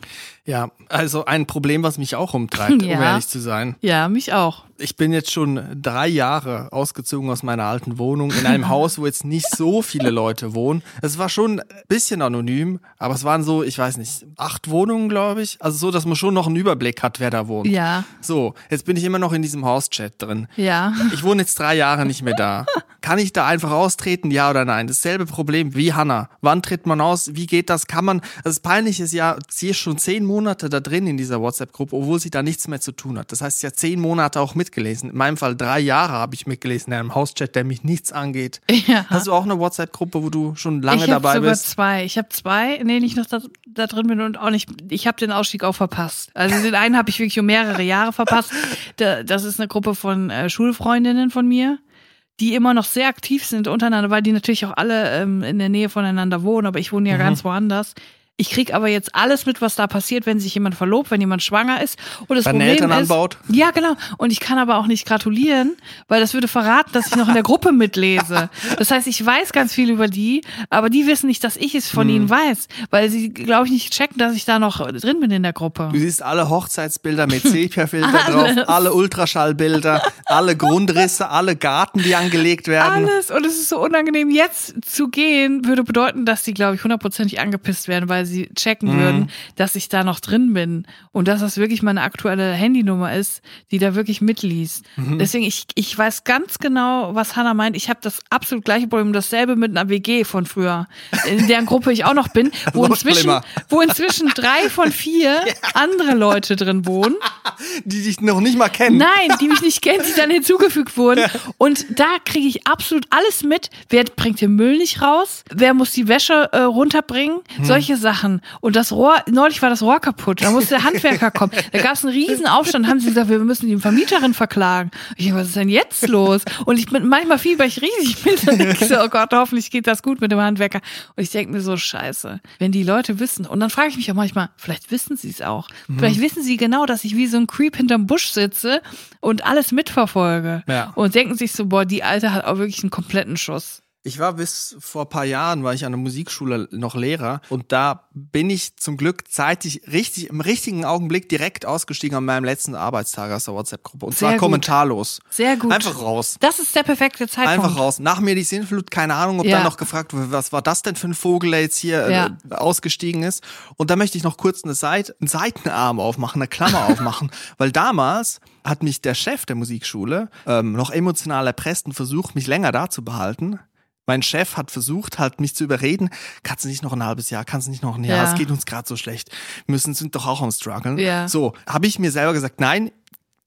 Ja, also ein Problem, was mich auch umtreibt, um Ja. ehrlich zu sein. Ja, mich auch. Ich bin jetzt schon drei Jahre ausgezogen aus meiner alten Wohnung in einem Haus, wo jetzt nicht so viele Leute wohnen. Es war schon ein bisschen anonym, aber es waren so, ich weiß nicht, acht Wohnungen, glaube ich. Also so, dass man schon noch einen Überblick hat, wer da wohnt. Ja, So, jetzt bin ich immer noch in diesem Hauschat drin. ja. Ich wohne jetzt drei Jahre nicht mehr da. Kann ich da einfach austreten, ja oder nein? Dasselbe Problem wie Hanna. Wann tritt man aus? Wie geht das? Kann man, das Peinliche ist ja, sie ist schon zehn Monate Monate da drin in dieser WhatsApp-Gruppe, obwohl sie da nichts mehr zu tun hat. Das heißt, sie hat zehn Monate auch mitgelesen. In meinem Fall drei Jahre habe ich mitgelesen in einem Hauschat, der mich nichts angeht. Ja. Hast du auch eine WhatsApp-Gruppe, wo du schon lange ich habe dabei sogar bist? zwei. Ich habe zwei, in denen ich noch da, da drin bin und auch nicht. Ich habe den Ausstieg auch verpasst. Also den einen habe ich wirklich um mehrere Jahre verpasst. Da, das ist eine Gruppe von äh, Schulfreundinnen von mir, die immer noch sehr aktiv sind untereinander, weil die natürlich auch alle ähm, in der Nähe voneinander wohnen. Aber ich wohne Mhm. ja ganz woanders. Ich krieg aber jetzt alles mit, was da passiert, wenn sich jemand verlobt, wenn jemand schwanger ist. Und das Wenn Problem Eltern ist, anbaut? ja, genau. Und ich kann aber auch nicht gratulieren, weil das würde verraten, dass ich noch in der Gruppe mitlese. Das heißt, ich weiß ganz viel über die, aber die wissen nicht, dass ich es von Hm. ihnen weiß, weil sie, glaube ich, nicht checken, dass ich da noch drin bin in der Gruppe. Du siehst alle Hochzeitsbilder mit Sepia-Filter drauf, alle Ultraschallbilder, alle Grundrisse, alle Garten, die angelegt werden. Alles. Und es ist so unangenehm. Jetzt zu gehen, würde bedeuten, dass die, glaube ich, hundertprozentig angepisst werden, weil sie checken Mhm. würden, dass ich da noch drin bin. Und dass das wirklich meine aktuelle Handynummer ist, die da wirklich mitliest. Mhm. Deswegen, ich, ich weiß ganz genau, was Hannah meint. Ich habe das absolut gleiche Problem, dasselbe mit einer WG von früher, in deren Gruppe ich auch noch bin, wo Noch inzwischen, schlimmer. wo inzwischen drei von vier andere Leute drin wohnen. Die dich noch nicht mal kennen. Nein, die mich nicht kennen, die dann hinzugefügt wurden. Und da kriege ich absolut alles mit. Wer bringt den Müll nicht raus? Wer muss die Wäsche äh, runterbringen? Solche Sachen. Und das Rohr, neulich war das Rohr kaputt. Da musste der Handwerker kommen. Da gab es einen riesen Aufstand. Haben sie gesagt, wir müssen die Vermieterin verklagen. Ich denke, was ist denn jetzt los? Und ich bin manchmal fieber ich riesig mit. Dann denke ich so, oh Gott, hoffentlich geht das gut mit dem Handwerker. Und ich denke mir so, scheiße, wenn die Leute wissen. Und dann frage ich mich auch manchmal, vielleicht wissen sie es auch. Vielleicht wissen sie genau, dass ich wie so ein Creep hinterm Busch sitze und alles mitverfolge. Ja. Und denken sich so, boah, die Alte hat auch wirklich einen kompletten Schuss. Ich war bis vor ein paar Jahren, war ich an der Musikschule noch Lehrer und da bin ich zum Glück zeitig richtig, im richtigen Augenblick direkt ausgestiegen an meinem letzten Arbeitstag aus der WhatsApp-Gruppe. Und Sehr zwar gut. kommentarlos. Sehr gut. Einfach raus. Das ist der perfekte Zeitpunkt. Einfach raus. Nach mir die Sinnflut, keine Ahnung, ob Ja. dann noch gefragt wurde, was war das denn für ein Vogel, der jetzt hier Ja. äh, ausgestiegen ist. Und da möchte ich noch kurz eine Seite, einen Seitenarm aufmachen, eine Klammer aufmachen, weil damals hat mich der Chef der Musikschule ähm, noch emotional erpresst und versucht, mich länger da zu behalten. Mein Chef hat versucht, halt mich zu überreden, kannst du nicht noch ein halbes Jahr, kannst du nicht noch ein Jahr, Ja. es geht uns gerade so schlecht. Wir müssen sind doch auch am struggeln. Ja. So, habe ich mir selber gesagt, nein,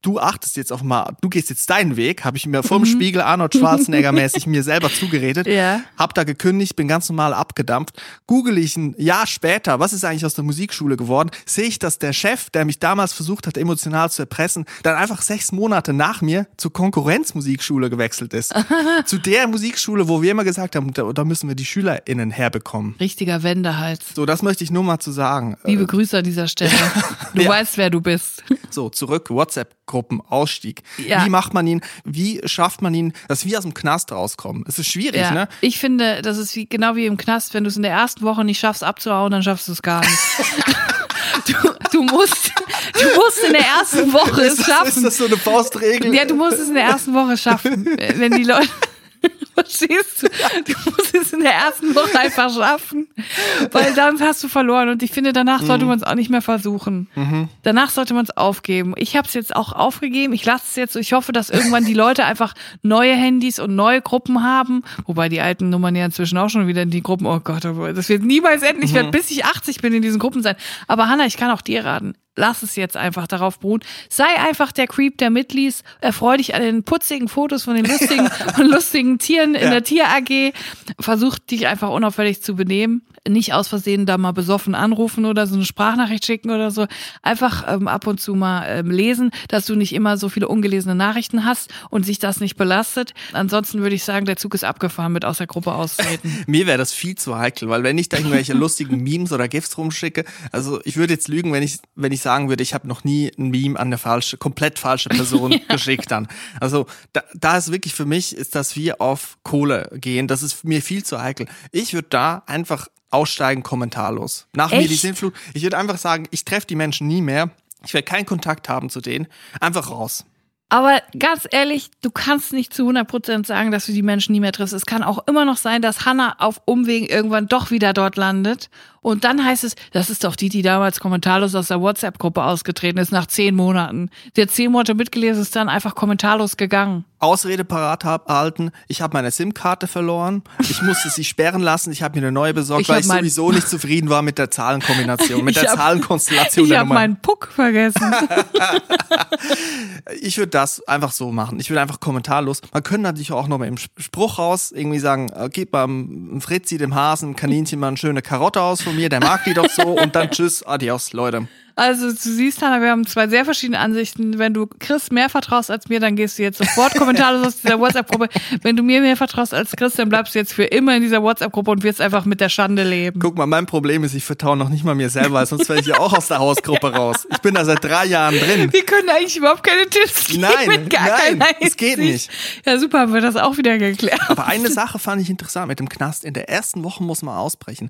du achtest jetzt auf mal, du gehst jetzt deinen Weg, habe ich mir Mhm. vom Spiegel Arnold Schwarzenegger mäßig mir selber zugeredet, Ja. hab da gekündigt, bin ganz normal abgedampft. Google ich ein Jahr später, was ist eigentlich aus der Musikschule geworden, sehe ich, dass der Chef, der mich damals versucht hat, emotional zu erpressen, dann einfach sechs Monate nach mir zur Konkurrenzmusikschule gewechselt ist. zu der Musikschule, wo wir immer gesagt haben, da, da müssen wir die SchülerInnen herbekommen. Richtiger Wendehals. So, das möchte ich nur mal zu sagen. Liebe Grüße an dieser Stelle. Du Ja. weißt, wer du bist. So, zurück, WhatsApp-Gruppen, Ausstieg. Ja. Wie macht man ihn, wie schafft man ihn, dass wir aus dem Knast rauskommen? Es ist schwierig, Ja. ne? Ich finde, das ist wie, genau wie im Knast, wenn du es in der ersten Woche nicht schaffst abzuhauen, dann schaffst du es gar nicht. du, du musst, du musst in der ersten Woche es Ist das, schaffen. ist das so eine Faustregel? Ja, du musst es in der ersten Woche schaffen. Wenn die Leute. Verstehst du? Du musst es in der ersten Woche einfach schaffen, weil dann hast du verloren. Und ich finde, danach Mhm. sollte man es auch nicht mehr versuchen. Danach sollte man es aufgeben. Ich habe es jetzt auch aufgegeben. Ich lasse es jetzt. Ich hoffe, dass irgendwann die Leute einfach neue Handys und neue Gruppen haben. Wobei die alten Nummern ja inzwischen auch schon wieder in die Gruppen. Oh Gott, oh das wird niemals enden. Ich werde bis ich 80 bin in diesen Gruppen sein. Aber Hanna, ich kann auch dir raten lass es jetzt einfach darauf beruhen. Sei einfach der Creep, der mitliest. Erfreu dich an den putzigen Fotos von den lustigen und lustigen Tieren in Ja. der Tier AG. Versuch dich einfach unauffällig zu benehmen. Nicht aus Versehen da mal besoffen anrufen oder so eine Sprachnachricht schicken oder so. Einfach ähm, ab und zu mal ähm, lesen, dass du nicht immer so viele ungelesene Nachrichten hast und sich das nicht belastet. Ansonsten würde ich sagen, der Zug ist abgefahren mit aus der Gruppe austreten. Mir wäre das viel zu heikel, weil wenn ich da irgendwelche lustigen Memes oder GIFs rumschicke, also ich würde jetzt lügen, wenn ich, wenn ich sagen würde, ich habe noch nie ein Meme an eine falsche, komplett falsche Person geschickt dann. Also da, da ist wirklich für mich, ist das wie auf Kohle gehen, das ist mir viel zu heikel. Ich würde da einfach aussteigen, kommentarlos. Nach mir die Echt? Sinnflut. Ich würde einfach sagen, ich treffe die Menschen nie mehr. Ich werde keinen Kontakt haben zu denen. Einfach raus. Aber ganz ehrlich, du kannst nicht zu 100% sagen, dass du die Menschen nie mehr triffst. Es kann auch immer noch sein, dass Hannah auf Umwegen irgendwann doch wieder dort landet Und dann heißt es, das ist doch die, die damals kommentarlos aus der WhatsApp-Gruppe ausgetreten ist, nach zehn Monaten. Der zehn Monate mitgelesen ist dann einfach kommentarlos gegangen. Ausrede parat hab- halten. Ich habe meine SIM-Karte verloren. Ich musste sie sperren lassen. Ich habe mir eine neue besorgt, Ich weil ich sowieso nicht zufrieden war mit der Zahlenkombination, mit der hab- Zahlenkonstellation Ich habe meinen Puck vergessen. Ich würde das einfach so machen. Ich würde einfach kommentarlos. Man könnte natürlich auch noch mal im Spruch raus irgendwie sagen, äh, gib mal dem Fritzi, dem Hasen, dem Kaninchen mal eine schöne Karotte aus von mir, der mag die doch so und dann tschüss, adios, Leute. Also du siehst, Hanna, wir haben zwei sehr verschiedene Ansichten. Wenn du Chris mehr vertraust als mir, dann gehst du jetzt sofort kommentarlos aus dieser WhatsApp-Gruppe. Wenn du mir mehr vertraust als Chris, dann bleibst du jetzt für immer in dieser WhatsApp-Gruppe und wirst einfach mit der Schande leben. Guck mal, mein Problem ist, ich vertraue noch nicht mal mir selber, sonst wäre ich ja auch aus der Hausgruppe raus. Ich bin da seit drei Jahren drin. Wir können eigentlich überhaupt keine Tipps geben. Nein, nein, es geht nicht. Ja, super, haben wir das auch wieder geklärt. Aber eine Sache fand ich interessant mit dem Knast. In der ersten Woche muss man ausbrechen.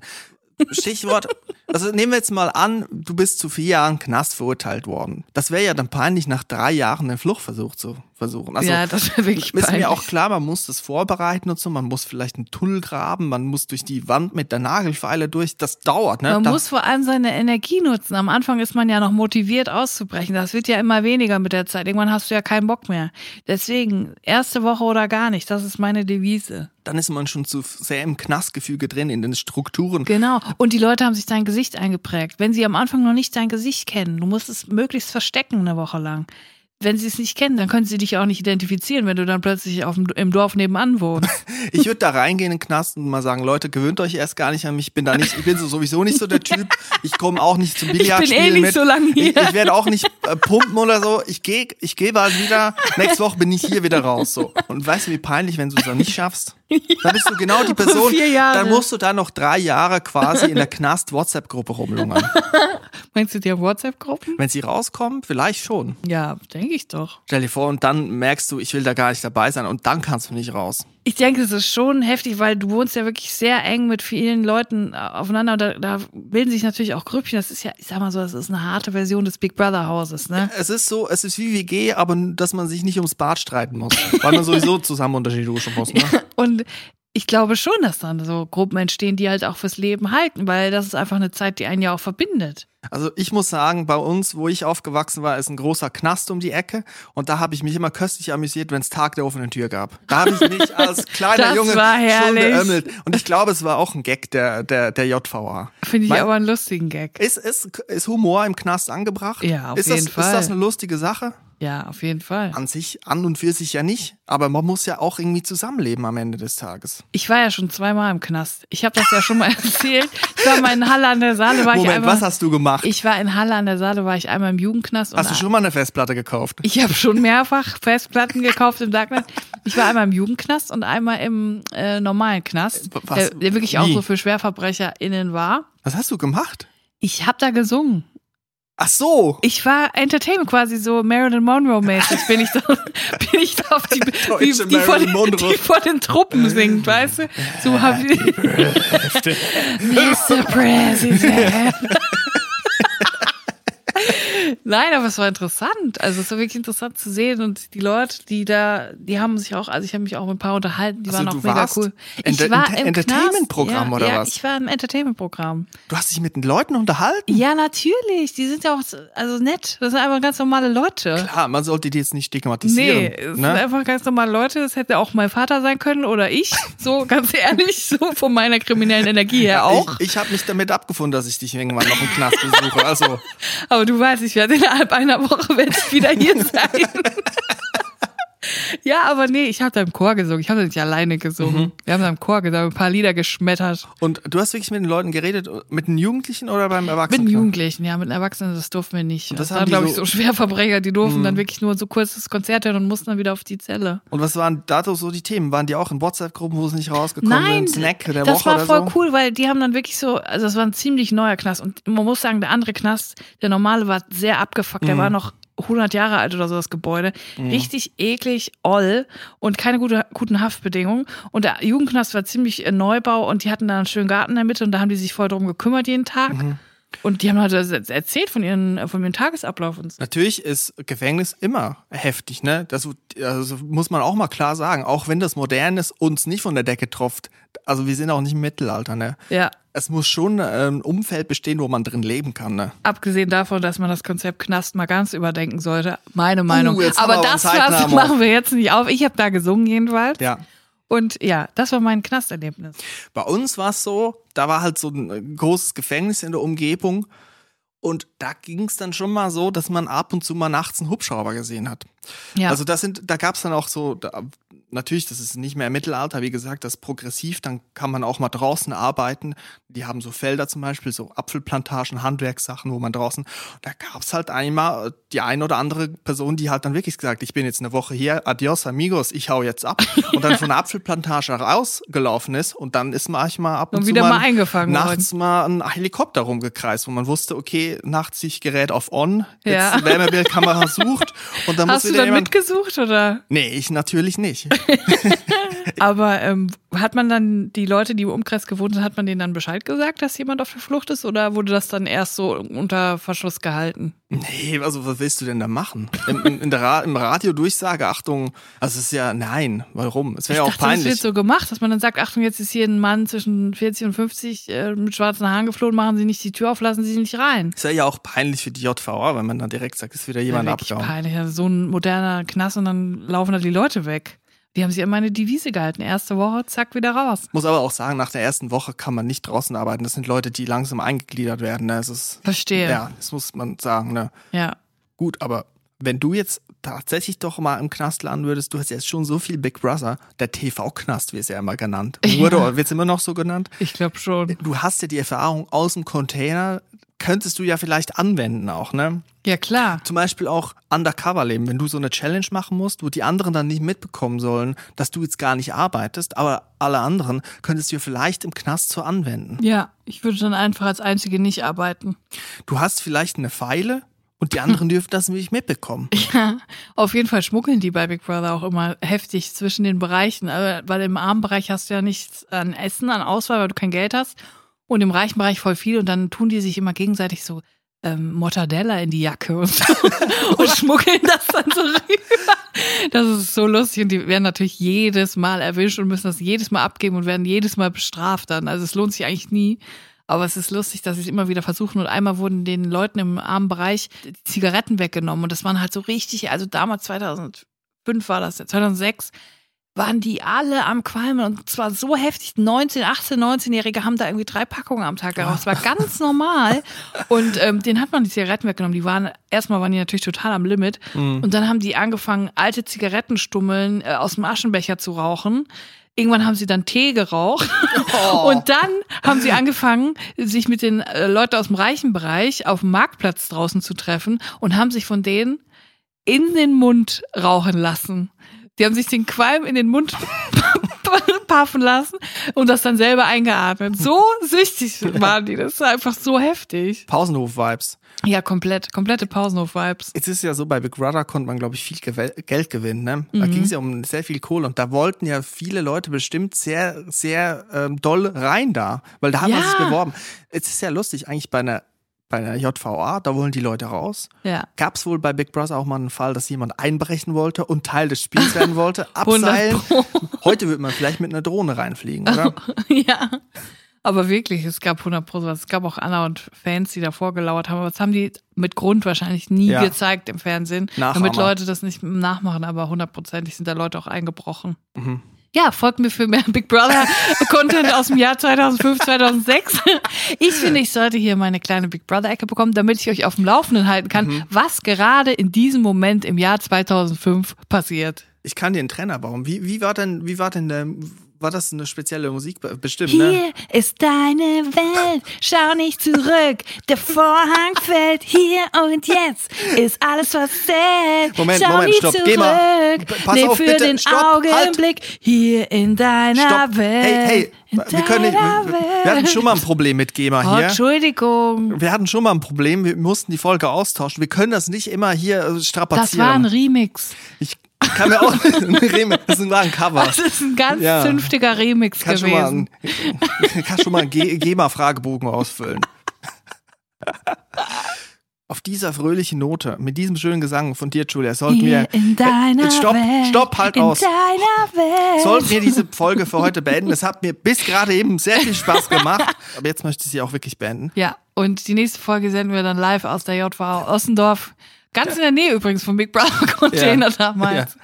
Stichwort, also nehmen wir jetzt mal an, du bist zu vier Jahren Knast verurteilt worden. Das wäre ja dann peinlich, nach drei Jahren den Fluchtversuch zu versuchen. Also, ja, das wäre wirklich ist mir peinlich. auch klar, man muss das vorbereiten und so, man muss vielleicht einen Tunnel graben, man muss durch die Wand mit der Nagelfeile durch, das dauert, ne? Man Da- muss vor allem seine Energie nutzen. Am Anfang ist man ja noch motiviert auszubrechen. Das wird ja immer weniger mit der Zeit. Irgendwann hast du ja keinen Bock mehr. Deswegen, erste Woche oder gar nicht. Das ist meine Devise. dann ist man schon zu sehr im Knastgefüge drin, in den Strukturen. Genau. Und die Leute haben sich dein Gesicht eingeprägt. Wenn sie am Anfang noch nicht dein Gesicht kennen, du musst es möglichst verstecken eine Woche lang. Wenn sie es nicht kennen, dann können sie dich auch nicht identifizieren, wenn du dann plötzlich auf dem, im Dorf nebenan wohnst. Ich würde da reingehen in den Knast und mal sagen, Leute, gewöhnt euch erst gar nicht an mich. Ich bin da nicht, ich bin so sowieso nicht so der Typ. Ich komme auch nicht zum Billardspielen eh nicht mit. so lange hier. Ich, ich werde auch nicht äh, pumpen oder so. Ich gehe, ich gehe bald wieder. Nächste Woche bin ich hier wieder raus. So. Und weißt du, wie peinlich, wenn du es dann nicht schaffst? Dann bist du genau die Person. Vier Jahre. Dann musst du da noch drei Jahre quasi in der Knast-WhatsApp-Gruppe rumlungern. Meinst du dir WhatsApp-Gruppen? Wenn sie rauskommen, vielleicht schon. Ja, denke ich doch. Stell dir vor, und dann merkst du, ich will da gar nicht dabei sein und dann kannst du nicht raus. Ich denke, es ist schon heftig, weil du wohnst ja wirklich sehr eng mit vielen Leuten äh, aufeinander. Und da, da bilden sich natürlich auch Grüppchen. Das ist ja, ich sag mal so, das ist eine harte Version des Big Brother Hauses, ne? Es ist so, es ist wie WG, aber dass man sich nicht ums Bad streiten muss. Weil man sowieso zusammen unter die Dusche muss. Ne? Und ich glaube schon, dass dann so Gruppen entstehen, die halt auch fürs Leben halten, weil das ist einfach eine Zeit, die einen ja auch verbindet. Also ich muss sagen, bei uns, wo ich aufgewachsen war, ist ein großer Knast um die Ecke. Und da habe ich mich immer köstlich amüsiert, wenn es Tag der offenen Tür gab. Da habe ich mich als kleiner Junge war schon beömmelt. Und ich glaube, es war auch ein Gag der, der, der JVA. Finde ich Mein- aber einen lustigen Gag. Ist, ist, ist Humor im Knast angebracht? Ja, auf ist jeden das, Fall. Ist das eine lustige Sache? Ja, auf jeden Fall. An sich, an und für sich ja nicht. Aber man muss ja auch irgendwie zusammenleben am Ende des Tages. Ich war ja schon zweimal im Knast. Ich habe das ja schon mal erzählt. Ich war mal in Halle an der Saale, war ich Moment, einmal. was hast du gemacht? ich war in Halle an der Saale, war ich einmal im Jugendknast. und Hast du schon mal eine Festplatte gekauft? Ich habe schon mehrfach Festplatten gekauft im Darknet. Ich war einmal im Jugendknast und einmal im äh, normalen Knast, Was? der, der wirklich auch Wie? so für SchwerverbrecherInnen war. Was hast du gemacht? Ich habe da gesungen. Ach so. Ich war Entertainment quasi so Marilyn Monroe-mäßig. Bin ich da, bin ich da auf die, Deutsche die, vor den, die vor den Truppen singt, weißt du? So hab ich. Mr. President. Nein, aber es war interessant. Also es war wirklich interessant zu sehen und die Leute, die da, die haben sich auch, also ich habe mich auch mit ein paar unterhalten, die Also waren du auch mega warst cool. Ich war im Entertainment-Programm Knast. oder ja, was? Ja, ich war im Entertainment-Programm. Du hast dich mit den Leuten unterhalten? Ja, natürlich. Die sind ja auch so- also nett. Das sind einfach ganz normale Leute. Klar, man sollte die jetzt nicht stigmatisieren. Nee, es sind ne? einfach ganz normale Leute. Das hätte auch mein Vater sein können oder ich. So, ganz ehrlich, so von meiner kriminellen Energie her auch. Ich, ich habe mich damit abgefunden, dass ich dich irgendwann noch im Knast besuche. Also, Aber du weißt, ich werde innerhalb einer Woche wieder hier sein. Ja, aber nee, ich habe da im Chor gesungen. Ich habe da nicht alleine gesungen. Mhm. Wir haben da im Chor gesungen, ein paar Lieder geschmettert. und du hast wirklich mit den Leuten geredet, mit den Jugendlichen oder beim Mit Erwachsenen? den Jugendlichen, ja, mit den Erwachsenen, das durften wir nicht. Und Das, das waren, glaube ich, so- Mhm. so Schwerverbrecher, die durften dann wirklich nur so kurzes Konzert hören und mussten dann wieder auf die Zelle. Und was waren da so die Themen? Waren die auch in WhatsApp-Gruppen, wo sie nicht rausgekommen Nein, sind? Snack der das Woche war voll so? cool, weil die haben dann wirklich so, also es war ein ziemlich neuer Knast und man muss sagen, der andere Knast, der normale war sehr abgefuckt, Mhm. der war noch 100 Jahre alt oder so das Gebäude, richtig eklig, oll und keine gute, guten Haftbedingungen und der Jugendknast war ziemlich äh, Neubau und die hatten da einen schönen Garten in der Mitte und da haben die sich voll drum gekümmert jeden Tag. Mhm. Und die haben halt das erzählt von ihren, von ihrem Tagesablauf und so. Natürlich ist Gefängnis immer heftig, ne? Das also muss man auch mal klar sagen. Auch wenn das Modernes uns nicht von der Decke tropft. Also wir sind auch nicht im Mittelalter, ne? Ja. Es muss schon ein Umfeld bestehen, wo man drin leben kann, ne? Abgesehen davon, dass man das Konzept Knast mal ganz überdenken sollte. Meine Meinung. Uh, aber das machen wir jetzt nicht auf. Ich habe da gesungen jedenfalls. Ja. Und ja, das war mein Knasterlebnis. Bei uns war es so, da war halt so ein äh, großes Gefängnis in der Umgebung. Und da ging es dann schon mal so, dass man ab und zu mal nachts einen Hubschrauber gesehen hat. Ja. Also das sind, da gab es dann auch so, da, natürlich, das ist nicht mehr im Mittelalter, wie gesagt, das ist progressiv, dann kann man auch mal draußen arbeiten. Die haben so Felder zum Beispiel, so Apfelplantagen, Handwerkssachen, wo man draußen, da gab es halt einmal die eine oder andere Person, die hat dann wirklich gesagt, ich bin jetzt eine Woche hier, adios amigos, ich hau jetzt ab. Und dann von der Apfelplantage rausgelaufen ist und dann ist manchmal ab und, Und zu wieder mal, mal eingefangen nachts mal ein Helikopter rumgekreist, wo man wusste, okay, nachts sich Gerät auf on, jetzt Ja. Wärmebildkamera sucht und dann Hast muss du dann jemand mitgesucht oder? Nee, ich natürlich nicht. Aber ähm, hat man dann die Leute, die im Umkreis gewohnt sind, hat man denen dann Bescheid gesagt, dass jemand auf der Flucht ist oder wurde das dann erst so unter Verschluss gehalten? Nee, also was willst du denn da machen? In, in, in der Ra Im Radio Durchsage, Achtung, also es ist ja, nein, warum? Es wäre ja auch Ich dachte, das peinlich. wird so gemacht, dass man dann sagt, Achtung, jetzt ist hier ein Mann zwischen 40 und 50 äh, mit schwarzen Haaren geflohen, machen Sie nicht die Tür auf, lassen Sie nicht rein. Es wäre ja auch peinlich für die JVA, wenn man dann direkt sagt, es ist wieder jemand ja, abgehauen. peinlich. Also so ein moderner Knast und dann laufen da die Leute weg. Die haben sich immer eine Devise gehalten. Erste Woche, zack, wieder raus. Muss aber auch sagen, nach der ersten Woche kann man nicht draußen arbeiten. Das sind Leute, die langsam eingegliedert werden. Ne? Es ist, Verstehe. ja, das muss man sagen. Ne? Ja. Gut, aber wenn du jetzt tatsächlich doch mal im Knast landen würdest, du hast jetzt schon so viel Big Brother, der TV-Knast wird es ja immer genannt. Wurde oder wird es immer noch so genannt? Ich glaube schon. Du hast ja die Erfahrung aus dem Container, könntest du ja vielleicht anwenden auch, ne? Ja, klar. Zum Beispiel auch Undercover-Leben, wenn du so eine Challenge machen musst, wo die anderen dann nicht mitbekommen sollen, dass du jetzt gar nicht arbeitest, aber alle anderen könntest du ja vielleicht im Knast so anwenden. Ja, ich würde dann einfach als Einzige nicht arbeiten. Du hast vielleicht eine Pfeile und die anderen dürfen das nicht mitbekommen. Ja, auf jeden Fall schmuggeln die bei Big Brother auch immer heftig zwischen den Bereichen. Weil im armen Bereich hast du ja nichts an Essen, an Auswahl, weil du kein Geld hast. Und im reichen Bereich voll viel. Und dann tun die sich immer gegenseitig so ähm, Mortadella in die Jacke und, und schmuggeln das dann so rüber. Das ist so lustig. Und die werden natürlich jedes Mal erwischt und müssen das jedes Mal abgeben und werden jedes Mal bestraft dann. Also es lohnt sich eigentlich nie. Aber es ist lustig, dass sie es immer wieder versuchen. Und einmal wurden den Leuten im armen Bereich Zigaretten weggenommen. Und das waren halt so richtig, also damals 2005 war das, 2006, waren die alle am Qualmen und zwar so heftig. 19, 18, 19-Jährige haben da irgendwie drei Packungen am Tag geraucht. Das war ganz normal. Und ähm, den hat man die Zigaretten weggenommen. Die waren, erstmal waren die natürlich total am Limit. Und dann haben die angefangen, alte Zigarettenstummeln äh, aus dem Aschenbecher zu rauchen. Irgendwann haben sie dann Tee geraucht. Und dann haben sie angefangen, sich mit den äh, Leuten aus dem reichen Bereich auf dem Marktplatz draußen zu treffen und haben sich von denen in den Mund rauchen lassen. Die haben sich den Qualm in den Mund paffen lassen und das dann selber eingeatmet. So süchtig waren die. Das ist einfach so heftig. Pausenhof-Vibes. Ja, komplett. Komplette Pausenhof-Vibes. Jetzt ist ja so, bei Big Brother konnte man, glaube ich, viel Gewe- Geld gewinnen. Ne? Mhm. Da ging es ja um sehr viel Kohle und da wollten ja viele Leute bestimmt sehr, sehr ähm, doll rein da, weil da haben Ja. sie sich beworben. Es ist ja lustig, eigentlich bei einer, bei einer JVA, da wollen die Leute raus. Ja. Gab es wohl bei Big Brother auch mal einen Fall, dass jemand einbrechen wollte und Teil des Spiels werden wollte, 100 abseilen? Heute wird man vielleicht mit einer Drohne reinfliegen, oder? ja. Aber wirklich, es gab 100 Pro. Es gab auch Anna und Fans, die davor gelauert haben. Aber das haben die mit Grund wahrscheinlich nie Ja. gezeigt im Fernsehen. Nachahmer. Damit Leute das nicht nachmachen. Aber hundertprozentig sind da Leute auch eingebrochen. Mhm. Ja, folgt mir für mehr Big Brother Content aus dem Jahr 2005, 2006. Ich finde, ich sollte hier meine kleine Big Brother Ecke bekommen, damit ich euch auf dem Laufenden halten kann, Mhm. was gerade in diesem Moment im Jahr 2005 passiert. Ich kann dir einen Trenner bauen. Wie, wie war denn, wie war denn der, war das eine spezielle Musik? Bestimmt, ne? Hier ist deine Welt, schau nicht zurück, der Vorhang fällt hier und jetzt ist alles verzählt. Moment, schau Moment, stopp, zurück, geh mal. Pass leb auf, für bitte, den stopp, halt. Augenblick hier in deiner Stopp. Welt. Hey, hey, in wir können nicht, wir, wir hatten schon mal ein Problem mit GEMA Oh, hier. Entschuldigung. Wir hatten schon mal ein Problem, wir mussten die Folge austauschen. Wir können das nicht immer hier äh, Das war ein strapazieren. Remix. ich kann mir auch ein Remix, das war ein Cover. Das ist ein ganz Ja. zünftiger Remix Kann schon mal gewesen. einen, kann schon mal einen Ge- GEMA-Fragebogen ausfüllen. Auf dieser fröhlichen Note, mit diesem schönen Gesang von dir, Julia, sollten wir. In deiner Äh, stopp, Welt, stopp, halt in aus. deiner Welt. Sollten wir diese Folge für heute beenden. Es hat mir bis gerade eben sehr viel Spaß gemacht. Aber jetzt möchte ich sie auch wirklich beenden. Ja, und die nächste Folge senden wir dann live aus der JVA Ossendorf. Ganz in der Nähe übrigens vom Big Brother Container Ja. damals.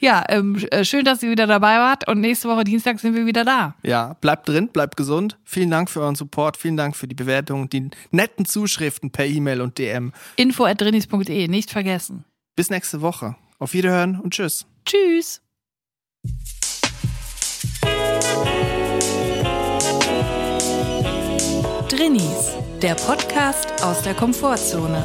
Ja, ähm, äh, schön, dass ihr wieder dabei wart und nächste Woche Dienstag sind wir wieder da. Ja, bleibt drin, bleibt gesund. Vielen Dank für euren Support. Vielen Dank für die Bewertungen, die netten Zuschriften per E-Mail und DM. Info at drinis.de, nicht vergessen. Bis nächste Woche. Auf Wiederhören und tschüss. Tschüss. Drinnies, der Podcast aus der Komfortzone.